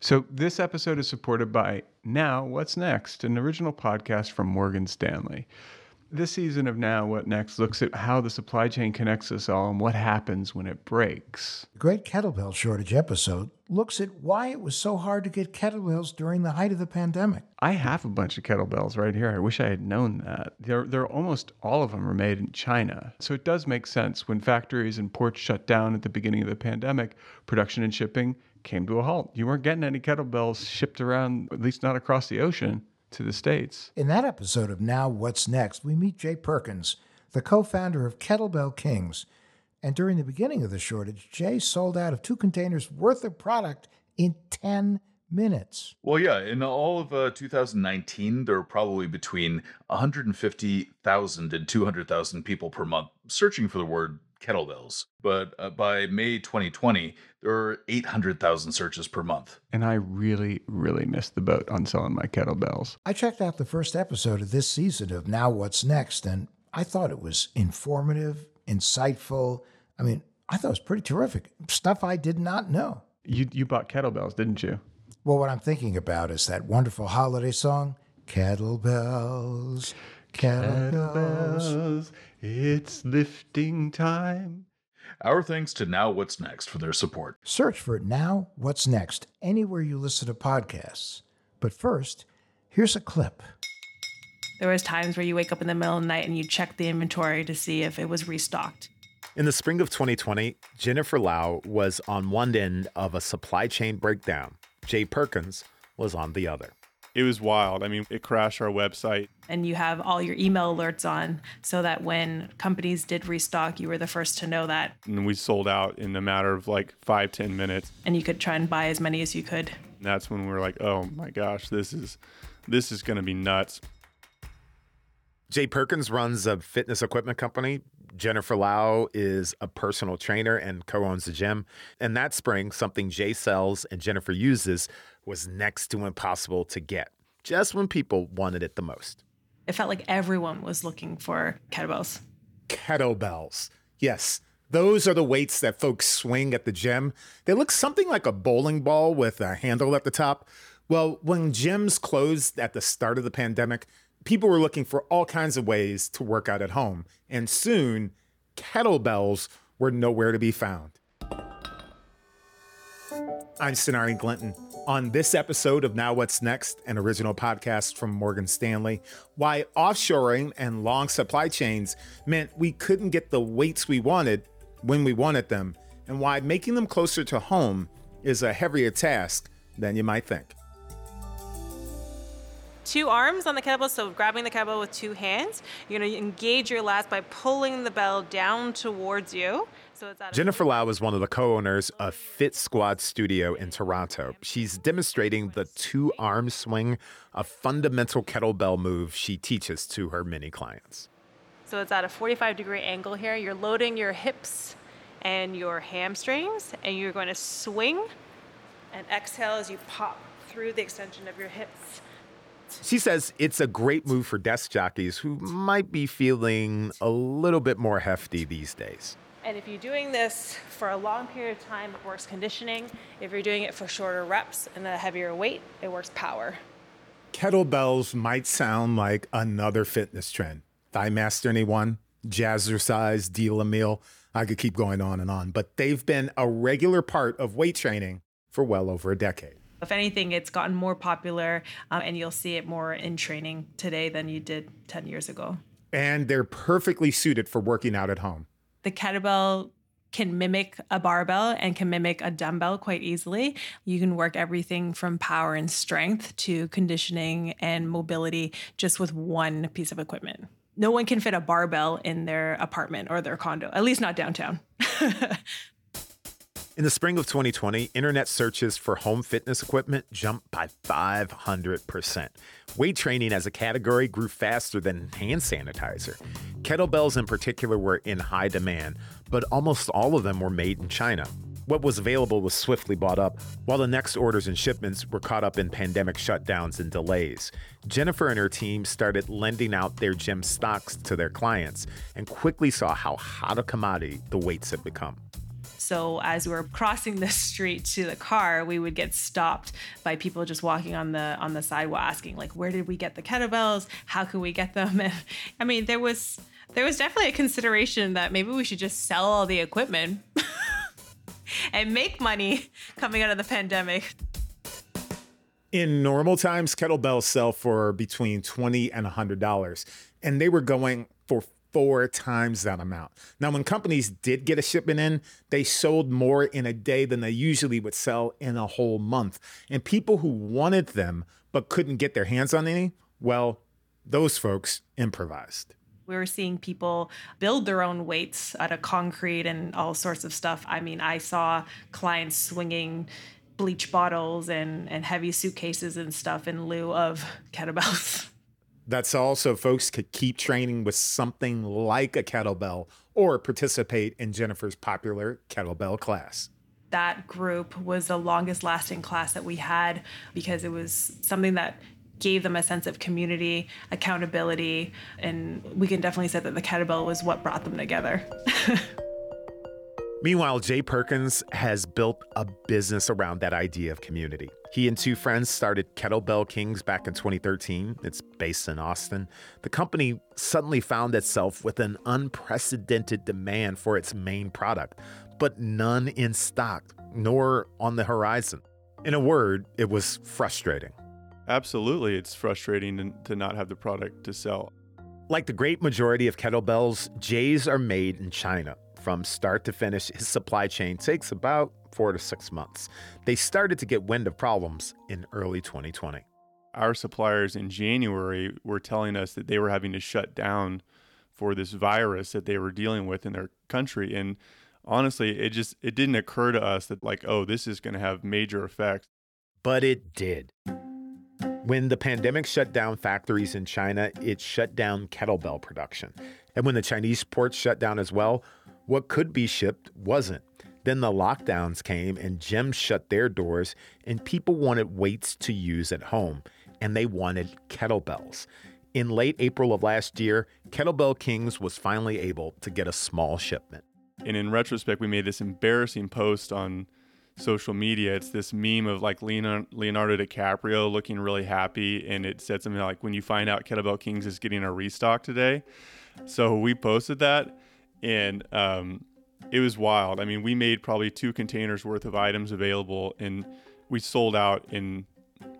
So, this episode is supported by Now What's Next, an original podcast from Morgan Stanley. This season of Now What Next looks at how the supply chain connects us all and what happens when it breaks. The Great Kettlebell Shortage episode looks at why it was so hard to get kettlebells during the height of the pandemic. I have a bunch of kettlebells right here. I wish I had known that. They're, they're almost all of them are made in China. So it does make sense when factories and ports shut down at the beginning of the pandemic, production and shipping came to a halt. You weren't getting any kettlebells shipped around, at least not across the ocean to the States. In that episode of Now What's Next, we meet Jay Perkins, the co founder of Kettlebell Kings. And during the beginning of the shortage, Jay sold out of two containers worth of product in 10 minutes. Well, yeah, in all of uh, 2019, there were probably between 150,000 and 200,000 people per month searching for the word kettlebells. But uh, by May 2020, there were 800,000 searches per month. And I really, really missed the boat on selling my kettlebells. I checked out the first episode of this season of Now What's Next, and I thought it was informative, insightful. I mean, I thought it was pretty terrific. Stuff I did not know. You, you bought kettlebells, didn't you? Well, what I'm thinking about is that wonderful holiday song, Kettlebells, Kettlebells. It's lifting time. Our thanks to Now What's Next for their support. Search for Now What's Next anywhere you listen to podcasts. But first, here's a clip. There was times where you wake up in the middle of the night and you check the inventory to see if it was restocked. In the spring of 2020, Jennifer Lau was on one end of a supply chain breakdown. Jay Perkins was on the other. It was wild. I mean, it crashed our website. And you have all your email alerts on so that when companies did restock, you were the first to know that. And we sold out in a matter of like five, ten minutes. And you could try and buy as many as you could. And that's when we were like, oh my gosh, this is this is gonna be nuts. Jay Perkins runs a fitness equipment company. Jennifer Lau is a personal trainer and co owns the gym. And that spring, something Jay sells and Jennifer uses was next to impossible to get, just when people wanted it the most. It felt like everyone was looking for kettlebells. Kettlebells. Yes, those are the weights that folks swing at the gym. They look something like a bowling ball with a handle at the top. Well, when gyms closed at the start of the pandemic, people were looking for all kinds of ways to work out at home. And soon, kettlebells were nowhere to be found. I'm Sonari Glinton. On this episode of Now What's Next, an original podcast from Morgan Stanley, why offshoring and long supply chains meant we couldn't get the weights we wanted when we wanted them, and why making them closer to home is a heavier task than you might think two arms on the kettlebell, so grabbing the kettlebell with two hands. You're going to engage your lats by pulling the bell down towards you. So Jennifer Lau is one of the co-owners of Fit Squad Studio in Toronto. She's demonstrating the two arm swing, a fundamental kettlebell move she teaches to her many clients. So it's at a 45 degree angle here. You're loading your hips and your hamstrings, and you're going to swing and exhale as you pop through the extension of your hips she says it's a great move for desk jockeys who might be feeling a little bit more hefty these days. And if you're doing this for a long period of time, it works conditioning. If you're doing it for shorter reps and a heavier weight, it works power. Kettlebells might sound like another fitness trend. Thighmaster anyone? Jazzercise, Deal a meal. I could keep going on and on, but they've been a regular part of weight training for well over a decade. If anything, it's gotten more popular, um, and you'll see it more in training today than you did 10 years ago. And they're perfectly suited for working out at home. The kettlebell can mimic a barbell and can mimic a dumbbell quite easily. You can work everything from power and strength to conditioning and mobility just with one piece of equipment. No one can fit a barbell in their apartment or their condo, at least not downtown. In the spring of 2020, internet searches for home fitness equipment jumped by 500%. Weight training as a category grew faster than hand sanitizer. Kettlebells, in particular, were in high demand, but almost all of them were made in China. What was available was swiftly bought up, while the next orders and shipments were caught up in pandemic shutdowns and delays. Jennifer and her team started lending out their gym stocks to their clients and quickly saw how hot a commodity the weights had become. So as we were crossing the street to the car, we would get stopped by people just walking on the on the sidewalk asking like where did we get the kettlebells? How can we get them? And I mean, there was there was definitely a consideration that maybe we should just sell all the equipment and make money coming out of the pandemic. In normal times, kettlebells sell for between 20 and $100, and they were going for four times that amount. Now, when companies did get a shipment in, they sold more in a day than they usually would sell in a whole month. And people who wanted them but couldn't get their hands on any, well, those folks improvised. We were seeing people build their own weights out of concrete and all sorts of stuff. I mean, I saw clients swinging bleach bottles and, and heavy suitcases and stuff in lieu of kettlebells. That's also folks could keep training with something like a kettlebell or participate in Jennifer's popular kettlebell class. That group was the longest lasting class that we had because it was something that gave them a sense of community, accountability, and we can definitely say that the kettlebell was what brought them together. Meanwhile, Jay Perkins has built a business around that idea of community. He and two friends started Kettlebell Kings back in 2013. It's based in Austin. The company suddenly found itself with an unprecedented demand for its main product, but none in stock, nor on the horizon. In a word, it was frustrating. Absolutely, it's frustrating to not have the product to sell. Like the great majority of kettlebells, Jay's are made in China. From start to finish, his supply chain takes about four to six months. They started to get wind of problems in early 2020. Our suppliers in January were telling us that they were having to shut down for this virus that they were dealing with in their country. And honestly, it just it didn't occur to us that like, oh, this is going to have major effects. But it did. When the pandemic shut down factories in China, it shut down kettlebell production. And when the Chinese ports shut down as well, what could be shipped wasn't. Then the lockdowns came and gyms shut their doors, and people wanted weights to use at home, and they wanted kettlebells. In late April of last year, Kettlebell Kings was finally able to get a small shipment. And in retrospect, we made this embarrassing post on social media. It's this meme of like Leonardo DiCaprio looking really happy, and it said something like, "When you find out Kettlebell Kings is getting a restock today." So we posted that, and um, it was wild. I mean, we made probably two containers worth of items available, and we sold out in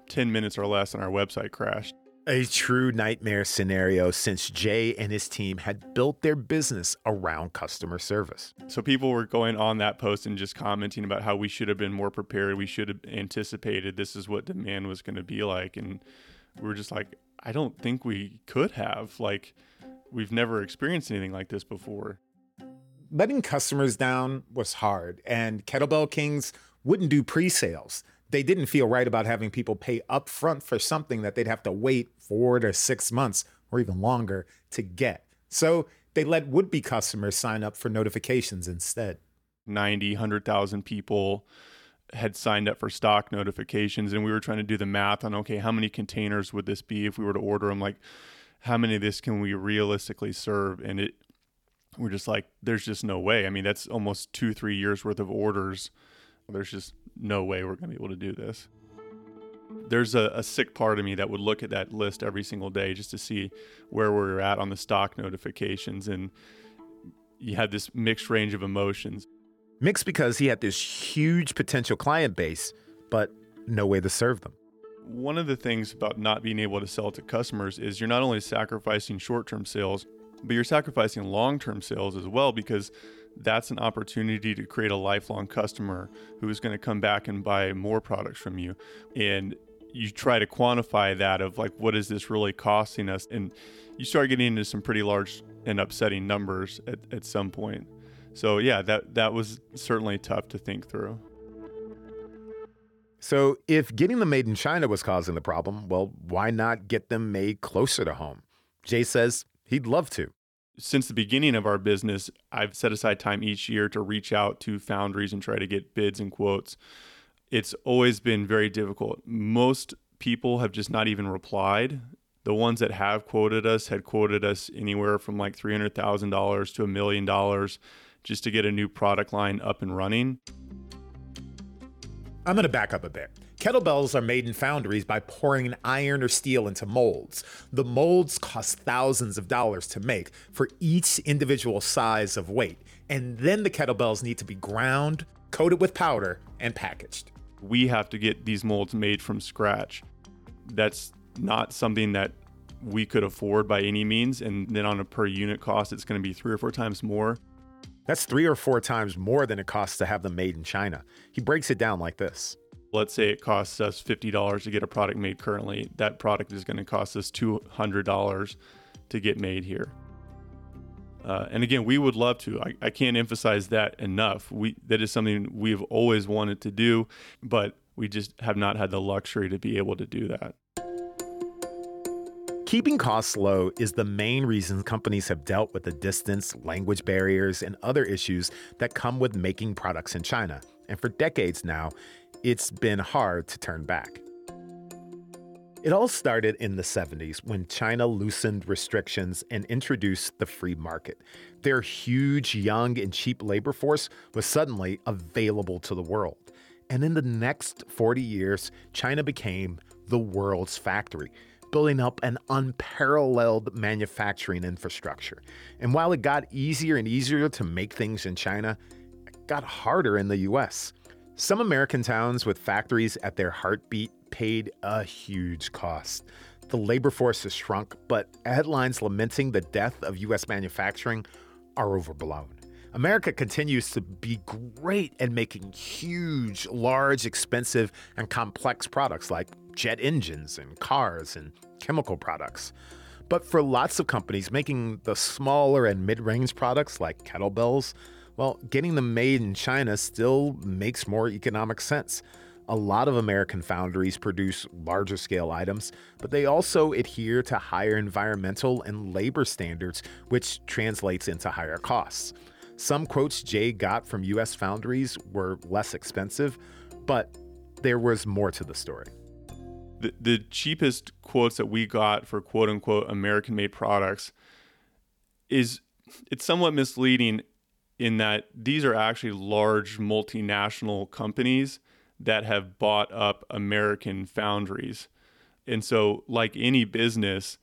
10 minutes or less, and our website crashed. A true nightmare scenario since Jay and his team had built their business around customer service. So people were going on that post and just commenting about how we should have been more prepared. We should have anticipated this is what demand was going to be like. And we were just like, I don't think we could have. Like, we've never experienced anything like this before letting customers down was hard, and Kettlebell Kings wouldn't do pre sales. They didn't feel right about having people pay upfront for something that they'd have to wait four to six months or even longer to get. So they let would be customers sign up for notifications instead. 90, 100,000 people had signed up for stock notifications, and we were trying to do the math on okay, how many containers would this be if we were to order them? Like, how many of this can we realistically serve? And it we're just like, there's just no way. I mean, that's almost two, three years worth of orders. There's just no way we're going to be able to do this. There's a, a, sick part of me that would look at that list every single day just to see where we're at on the stock notifications. And you had this mixed range of emotions. Mixed because he had this huge potential client base, but no way to serve them. One of the things about not being able to sell to customers is you're not only sacrificing short term sales, but you're sacrificing long term sales as well because that's an opportunity to create a lifelong customer who is going to come back and buy more products from you. And you try to quantify that of like, what is this really costing us? And you start getting into some pretty large and upsetting numbers at, at some point. So yeah, that that was certainly tough to think through. So if getting them made in China was causing the problem, well, why not get them made closer to home? Jay says He'd love to. Since the beginning of our business, I've set aside time each year to reach out to foundries and try to get bids and quotes. It's always been very difficult. Most people have just not even replied. The ones that have quoted us had quoted us anywhere from like $300,000 to a million dollars just to get a new product line up and running. I'm going to back up a bit. Kettlebells are made in foundries by pouring iron or steel into molds. The molds cost thousands of dollars to make for each individual size of weight. And then the kettlebells need to be ground, coated with powder, and packaged. We have to get these molds made from scratch. That's not something that we could afford by any means. And then on a per unit cost, it's going to be three or four times more. That's three or four times more than it costs to have them made in China. He breaks it down like this. Let's say it costs us $50 to get a product made currently. That product is going to cost us $200 to get made here. Uh, and again, we would love to. I, I can't emphasize that enough. We that is something we've always wanted to do, but we just have not had the luxury to be able to do that. Keeping costs low is the main reason companies have dealt with the distance, language barriers, and other issues that come with making products in China. And for decades now, it's been hard to turn back. It all started in the 70s when China loosened restrictions and introduced the free market. Their huge, young, and cheap labor force was suddenly available to the world. And in the next 40 years, China became the world's factory, building up an unparalleled manufacturing infrastructure. And while it got easier and easier to make things in China, it got harder in the US. Some American towns with factories at their heartbeat paid a huge cost. The labor force has shrunk, but headlines lamenting the death of U.S. manufacturing are overblown. America continues to be great at making huge, large, expensive, and complex products like jet engines and cars and chemical products. But for lots of companies, making the smaller and mid range products like kettlebells, well, getting them made in China still makes more economic sense. A lot of American foundries produce larger scale items, but they also adhere to higher environmental and labor standards, which translates into higher costs. Some quotes Jay got from US foundries were less expensive, but there was more to the story. The, the cheapest quotes that we got for quote unquote American made products is it's somewhat misleading in that these are actually large multinational companies that have bought up American foundries. And so, like any business,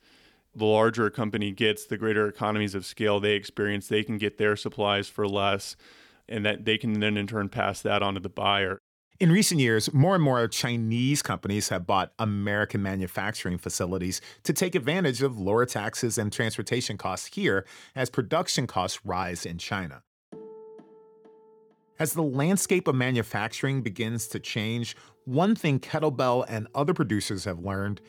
the larger a company gets, the greater economies of scale they experience. They can get their supplies for less, and that they can then in turn pass that on to the buyer. In recent years, more and more Chinese companies have bought American manufacturing facilities to take advantage of lower taxes and transportation costs here as production costs rise in China. As the landscape of manufacturing begins to change, one thing Kettlebell and other producers have learned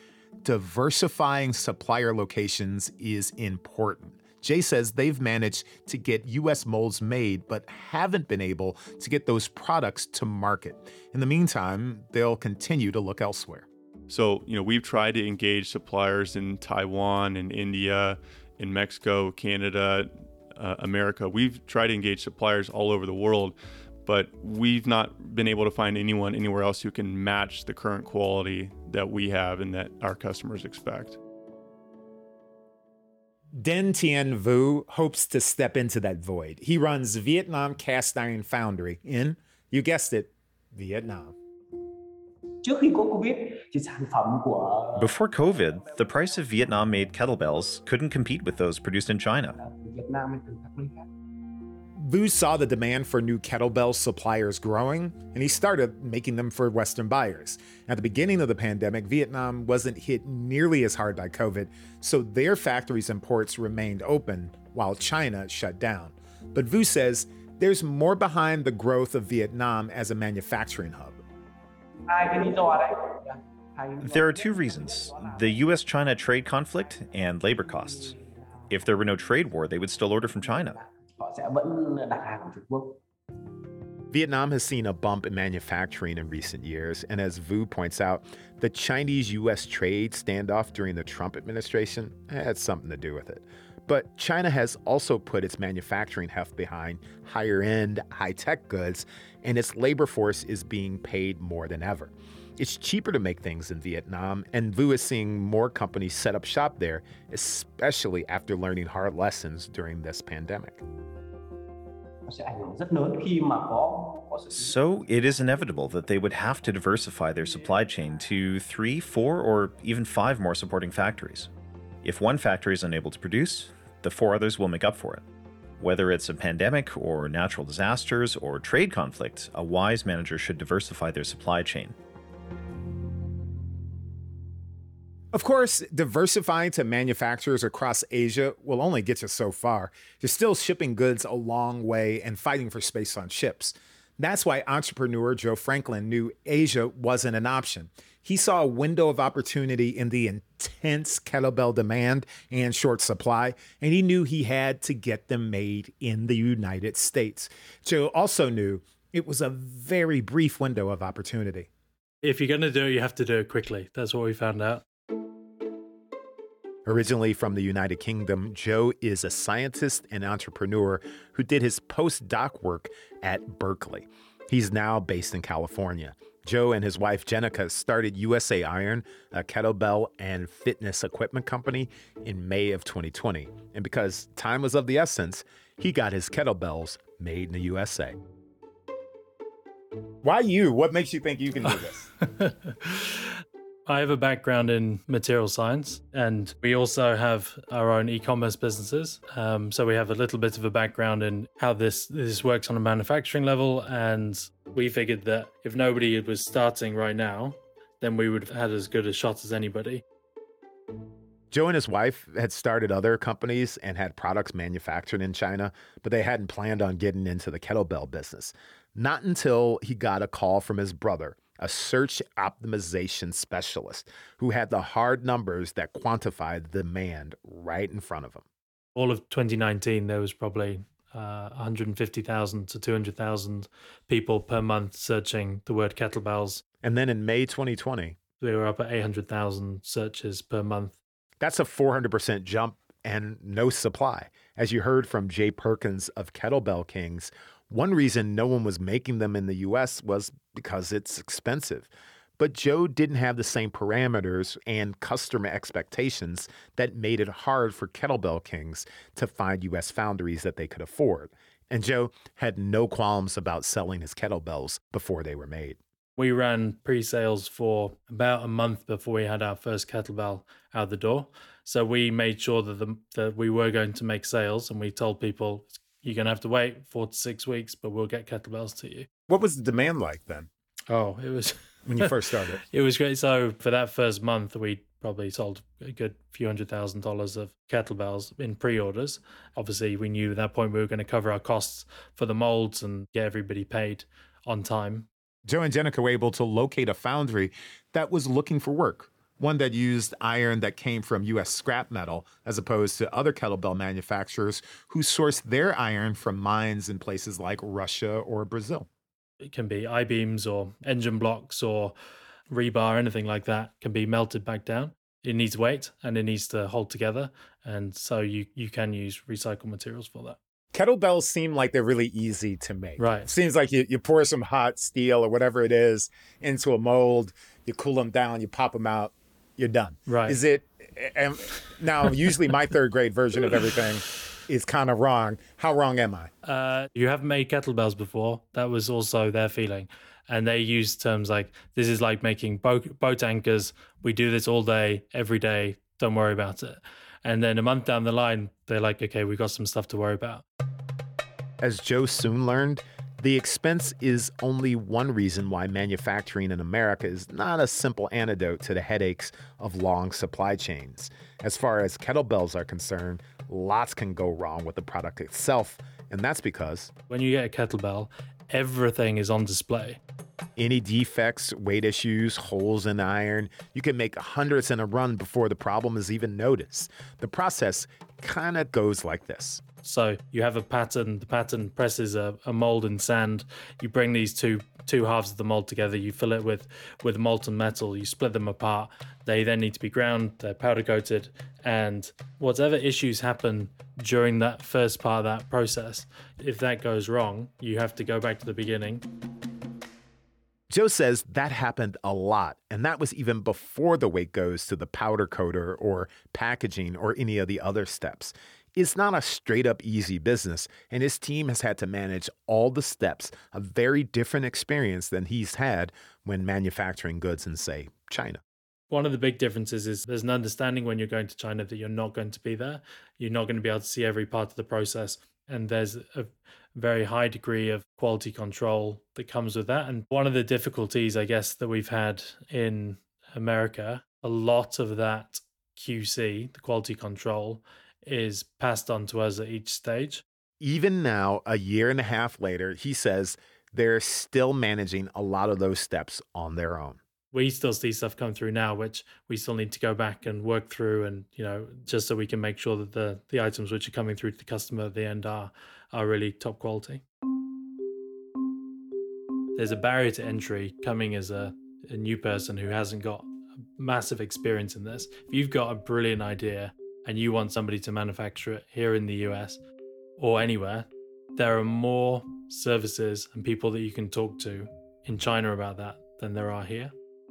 diversifying supplier locations is important. Jay says they've managed to get US molds made, but haven't been able to get those products to market. In the meantime, they'll continue to look elsewhere. So, you know, we've tried to engage suppliers in Taiwan and India, in Mexico, Canada, uh, America. We've tried to engage suppliers all over the world, but we've not been able to find anyone anywhere else who can match the current quality that we have and that our customers expect. Den Tien Vu hopes to step into that void. He runs Vietnam Cast Iron Foundry in, you guessed it, Vietnam. Before COVID, the price of Vietnam made kettlebells couldn't compete with those produced in China. Vu saw the demand for new kettlebell suppliers growing, and he started making them for Western buyers. At the beginning of the pandemic, Vietnam wasn't hit nearly as hard by COVID, so their factories and ports remained open while China shut down. But Vu says there's more behind the growth of Vietnam as a manufacturing hub. There are two reasons the US China trade conflict and labor costs. If there were no trade war, they would still order from China. Vietnam has seen a bump in manufacturing in recent years, and as Vu points out, the Chinese US trade standoff during the Trump administration had something to do with it. But China has also put its manufacturing heft behind higher end, high tech goods, and its labor force is being paid more than ever. It's cheaper to make things in Vietnam, and Vu is seeing more companies set up shop there, especially after learning hard lessons during this pandemic. So it is inevitable that they would have to diversify their supply chain to three, four, or even five more supporting factories. If one factory is unable to produce, the four others will make up for it. Whether it's a pandemic or natural disasters or trade conflict, a wise manager should diversify their supply chain. Of course, diversifying to manufacturers across Asia will only get you so far. You're still shipping goods a long way and fighting for space on ships. That's why entrepreneur Joe Franklin knew Asia wasn't an option. He saw a window of opportunity in the intense kettlebell demand and short supply, and he knew he had to get them made in the United States. Joe also knew it was a very brief window of opportunity. If you're going to do it, you have to do it quickly. That's what we found out. Originally from the United Kingdom, Joe is a scientist and entrepreneur who did his postdoc work at Berkeley. He's now based in California. Joe and his wife Jenica started USA Iron, a kettlebell and fitness equipment company, in May of 2020. And because time was of the essence, he got his kettlebells made in the USA. Why you? What makes you think you can do this? I have a background in material science, and we also have our own e-commerce businesses. Um, so we have a little bit of a background in how this this works on a manufacturing level, and we figured that if nobody was starting right now, then we would have had as good a shot as anybody. Joe and his wife had started other companies and had products manufactured in China, but they hadn't planned on getting into the kettlebell business. Not until he got a call from his brother a search optimization specialist who had the hard numbers that quantified the demand right in front of him. All of 2019, there was probably uh, 150,000 to 200,000 people per month searching the word kettlebells. And then in May 2020, we were up at 800,000 searches per month. That's a 400% jump and no supply. As you heard from Jay Perkins of Kettlebell Kings, one reason no one was making them in the US was because it's expensive. But Joe didn't have the same parameters and customer expectations that made it hard for Kettlebell Kings to find US foundries that they could afford. And Joe had no qualms about selling his kettlebells before they were made. We ran pre sales for about a month before we had our first kettlebell out the door. So we made sure that, the, that we were going to make sales and we told people you're going to have to wait four to six weeks, but we'll get kettlebells to you. What was the demand like then? Oh, it was when you first started. it was great. So for that first month, we probably sold a good few hundred thousand dollars of kettlebells in pre-orders. Obviously, we knew at that point we were going to cover our costs for the molds and get everybody paid on time. Joe and Jenica were able to locate a foundry that was looking for work one that used iron that came from US scrap metal, as opposed to other kettlebell manufacturers who sourced their iron from mines in places like Russia or Brazil. It can be I beams or engine blocks or rebar, anything like that can be melted back down. It needs weight and it needs to hold together. And so you, you can use recycled materials for that kettlebells seem like they're really easy to make. Right. seems like you, you pour some hot steel or whatever it is into a mold, you cool them down, you pop them out, you're done. Right. Is it? And now, usually my third grade version of everything is kind of wrong. How wrong am I? Uh, you have made kettlebells before. That was also their feeling. And they use terms like this is like making boat, boat anchors. We do this all day, every day. Don't worry about it. And then a month down the line, they're like, okay, we've got some stuff to worry about. As Joe soon learned, the expense is only one reason why manufacturing in America is not a simple antidote to the headaches of long supply chains. As far as kettlebells are concerned, lots can go wrong with the product itself, and that's because when you get a kettlebell, everything is on display. Any defects, weight issues, holes in iron, you can make hundreds in a run before the problem is even noticed. The process kind of goes like this. So you have a pattern. The pattern presses a, a mold in sand. You bring these two two halves of the mold together. You fill it with with molten metal. You split them apart. They then need to be ground. They're powder coated, and whatever issues happen during that first part of that process, if that goes wrong, you have to go back to the beginning. Joe says that happened a lot, and that was even before the weight goes to the powder coater or packaging or any of the other steps It's not a straight up easy business, and his team has had to manage all the steps, a very different experience than he's had when manufacturing goods in, say, China. One of the big differences is there's an understanding when you're going to China that you're not going to be there. You're not going to be able to see every part of the process. And there's a very high degree of quality control that comes with that. And one of the difficulties, I guess, that we've had in America, a lot of that QC, the quality control, is passed on to us at each stage. Even now, a year and a half later, he says they're still managing a lot of those steps on their own. We still see stuff come through now, which we still need to go back and work through, and you know, just so we can make sure that the the items which are coming through to the customer at the end are are really top quality. There's a barrier to entry coming as a, a new person who hasn't got massive experience in this. If you've got a brilliant idea and you want somebody to manufacture it here in the US or anywhere, there are more services and people that you can talk to in China about that than there are here.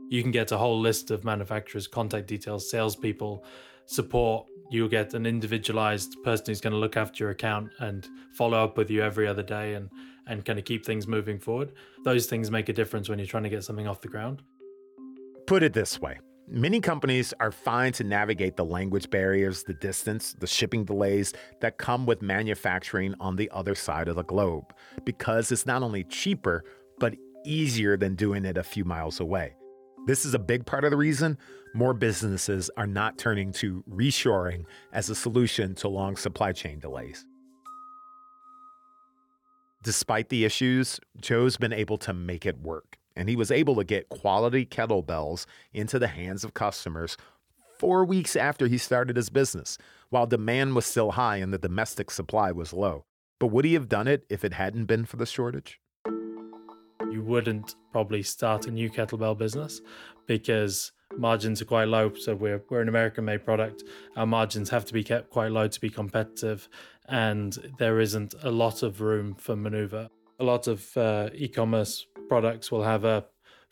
You can get a whole list of manufacturers, contact details, salespeople, support. You'll get an individualized person who's going to look after your account and follow up with you every other day and, and kind of keep things moving forward. Those things make a difference when you're trying to get something off the ground. Put it this way Many companies are fine to navigate the language barriers, the distance, the shipping delays that come with manufacturing on the other side of the globe because it's not only cheaper, but easier than doing it a few miles away. This is a big part of the reason more businesses are not turning to reshoring as a solution to long supply chain delays. Despite the issues, Joe's been able to make it work and he was able to get quality kettlebells into the hands of customers four weeks after he started his business, while demand was still high and the domestic supply was low. But would he have done it if it hadn't been for the shortage? You wouldn't probably start a new kettlebell business because margins are quite low. So we're we're an American made product. Our margins have to be kept quite low to be competitive, and there isn't a lot of room for maneuver. A lot of uh, e-commerce products will have a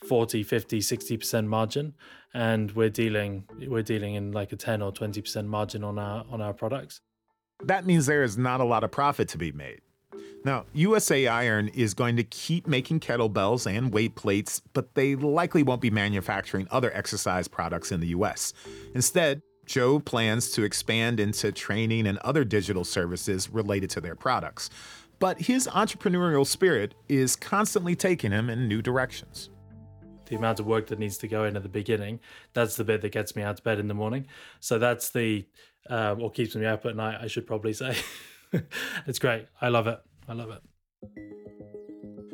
40 50 60% margin and we're dealing we're dealing in like a 10 or 20% margin on our on our products. That means there is not a lot of profit to be made. Now usa iron is going to keep making kettlebells and weight plates but they likely won't be manufacturing other exercise products in the us instead joe plans to expand into training and other digital services related to their products but his entrepreneurial spirit is constantly taking him in new directions. The amount of work that needs to go in at the beginning, that's the bit that gets me out of bed in the morning. So that's the, uh, what keeps me up at night, I should probably say. it's great. I love it. I love it.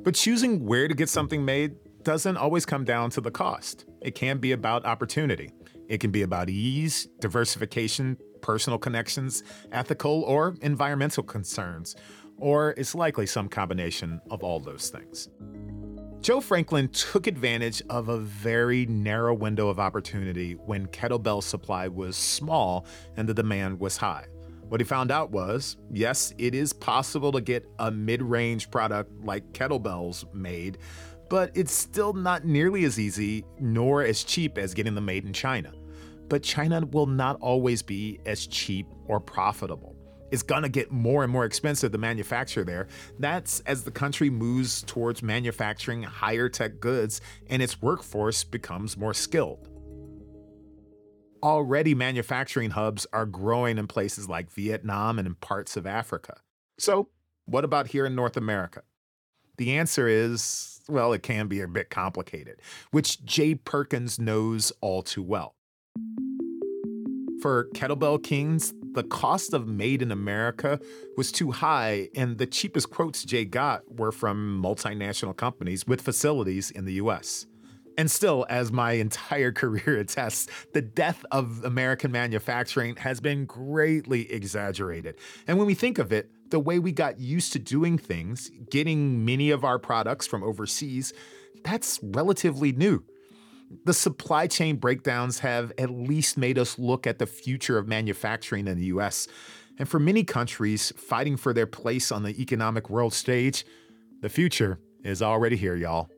But choosing where to get something made doesn't always come down to the cost. It can be about opportunity. It can be about ease, diversification, personal connections, ethical or environmental concerns, or it's likely some combination of all those things. Joe Franklin took advantage of a very narrow window of opportunity when kettlebell supply was small and the demand was high. What he found out was yes, it is possible to get a mid range product like kettlebells made, but it's still not nearly as easy nor as cheap as getting them made in China. But China will not always be as cheap or profitable is going to get more and more expensive to manufacture there. That's as the country moves towards manufacturing higher tech goods and its workforce becomes more skilled. Already, manufacturing hubs are growing in places like Vietnam and in parts of Africa. So, what about here in North America? The answer is well, it can be a bit complicated, which Jay Perkins knows all too well. For Kettlebell Kings, the cost of made in America was too high, and the cheapest quotes Jay got were from multinational companies with facilities in the US. And still, as my entire career attests, the death of American manufacturing has been greatly exaggerated. And when we think of it, the way we got used to doing things, getting many of our products from overseas, that's relatively new the supply chain breakdowns have at least made us look at the future of manufacturing in the US. And for many countries fighting for their place on the economic world stage, the future is already here, y'all.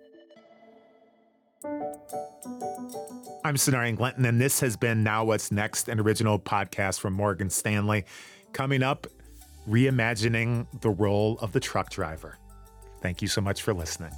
I'm Sonari Glinton, and this has been Now What's Next, an original podcast from Morgan Stanley. Coming up, reimagining the role of the truck driver. Thank you so much for listening.